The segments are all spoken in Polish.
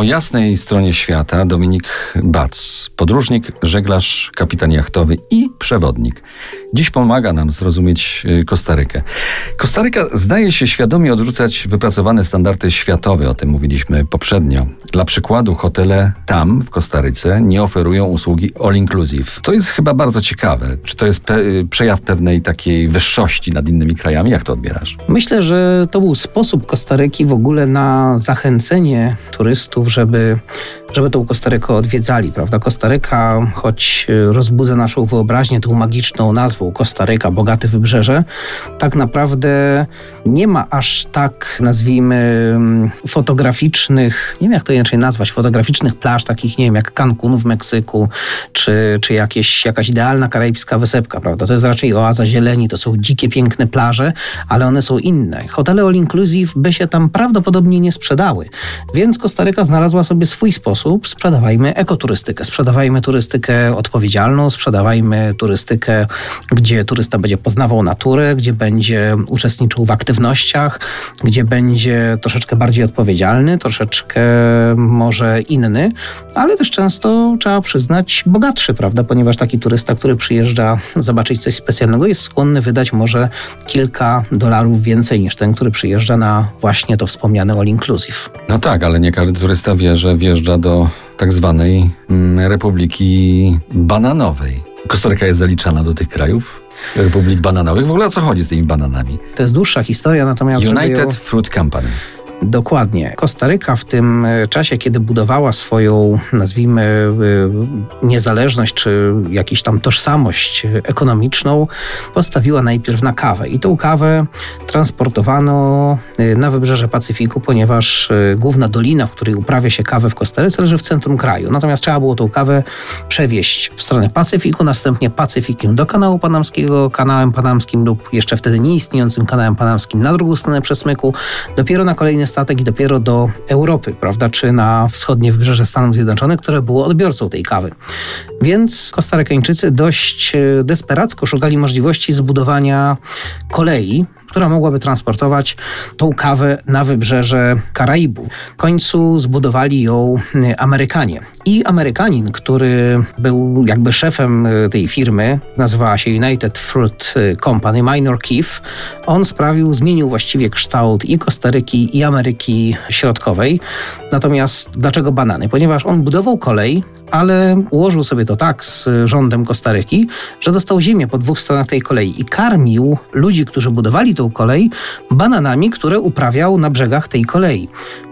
Po jasnej stronie świata Dominik Bac, podróżnik, żeglarz, kapitan jachtowy i przewodnik. Dziś pomaga nam zrozumieć y, Kostarykę. Kostaryka zdaje się świadomie odrzucać wypracowane standardy światowe, o tym mówiliśmy poprzednio. Dla przykładu hotele tam, w Kostaryce, nie oferują usługi all inclusive. To jest chyba bardzo ciekawe. Czy to jest pe przejaw pewnej takiej wyższości nad innymi krajami? Jak to odbierasz? Myślę, że to był sposób Kostaryki w ogóle na zachęcenie turystów żeby, żeby tą Kostarykę odwiedzali. Prawda? Kostaryka, choć rozbudza naszą wyobraźnię tą magiczną nazwą Kostaryka, bogate wybrzeże, tak naprawdę nie ma aż tak, nazwijmy, fotograficznych, nie wiem jak to inaczej nazwać, fotograficznych plaż, takich, nie wiem, jak Cancun w Meksyku, czy, czy jakieś, jakaś idealna karaibska wysepka, prawda? To jest raczej oaza zieleni, to są dzikie, piękne plaże, ale one są inne. Hotele all inclusive by się tam prawdopodobnie nie sprzedały. Więc Kostaryka znalazła sobie swój sposób. Sprzedawajmy ekoturystykę, sprzedawajmy turystykę odpowiedzialną, sprzedawajmy turystykę, gdzie turysta będzie poznawał naturę, gdzie będzie uczestniczył w aktywnościach, gdzie będzie troszeczkę bardziej odpowiedzialny, troszeczkę może inny, ale też często trzeba przyznać bogatszy, prawda? Ponieważ taki turysta, który przyjeżdża zobaczyć coś specjalnego, jest skłonny wydać może kilka dolarów więcej niż ten, który przyjeżdża na właśnie to wspomniane all inclusive. No tak, ale nie każdy turysta turysta wie, że wjeżdża do tak zwanej mm, Republiki Bananowej. Kostaryka jest zaliczana do tych krajów? Republik Bananowych. W ogóle o co chodzi z tymi bananami? To jest dłuższa historia, natomiast... United ją... Fruit Company. Dokładnie. Kostaryka w tym e, czasie, kiedy budowała swoją, nazwijmy, e, niezależność czy jakąś tam tożsamość ekonomiczną, postawiła najpierw na kawę. I tą kawę transportowano e, na wybrzeże Pacyfiku, ponieważ główna dolina, w której uprawia się kawę w Kostaryce, leży w centrum kraju. Natomiast trzeba było tą kawę przewieźć w stronę Pacyfiku, następnie Pacyfikiem do kanału panamskiego, kanałem panamskim lub jeszcze wtedy nieistniejącym kanałem panamskim na drugą stronę przesmyku. Dopiero na kolejny statek i dopiero do Europy, prawda, czy na wschodnie wybrzeże Stanów Zjednoczonych, które było odbiorcą tej kawy. Więc kostarykańczycy dość e, desperacko szukali możliwości zbudowania kolei, która mogłaby transportować tą kawę na wybrzeże Karaibu. W końcu zbudowali ją e, Amerykanie. I Amerykanin, który był jakby szefem e, tej firmy, nazywała się United Fruit Company, Minor Keith, on sprawił, zmienił właściwie kształt i Kostaryki, i Ameryki Środkowej. Natomiast dlaczego banany? Ponieważ on budował kolej, ale ułożył sobie to tak z rządem Kostaryki, że dostał ziemię po dwóch stronach tej kolei i karmił ludzi, którzy budowali tą kolej, bananami, które uprawiał na brzegach tej kolei.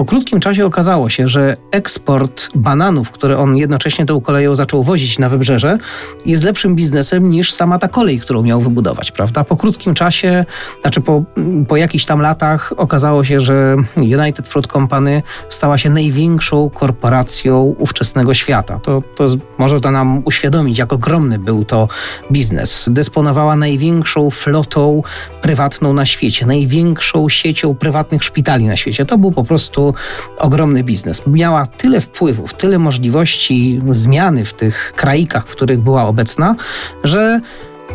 Po krótkim czasie okazało się, że eksport bananów, które on jednocześnie tą koleją zaczął wozić na wybrzeże, jest lepszym biznesem niż sama ta kolej, którą miał wybudować, prawda? Po krótkim czasie, znaczy po, po jakichś tam latach okazało się, że United Fruit Company stała się największą korporacją ówczesnego świata. To, to może to nam uświadomić, jak ogromny był to biznes. Dysponowała największą flotą prywatną na świecie, największą siecią prywatnych szpitali na świecie. To był po prostu ogromny biznes. Miała tyle wpływów, tyle możliwości zmiany w tych kraikach, w których była obecna, że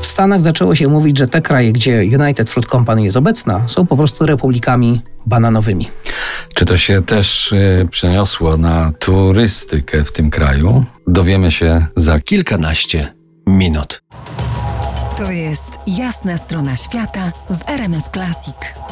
w Stanach zaczęło się mówić, że te kraje, gdzie United Fruit Company jest obecna, są po prostu republikami bananowymi. Czy to się też y, przeniosło na turystykę w tym kraju? Dowiemy się za kilkanaście minut. To jest jasna strona świata w RMS Classic.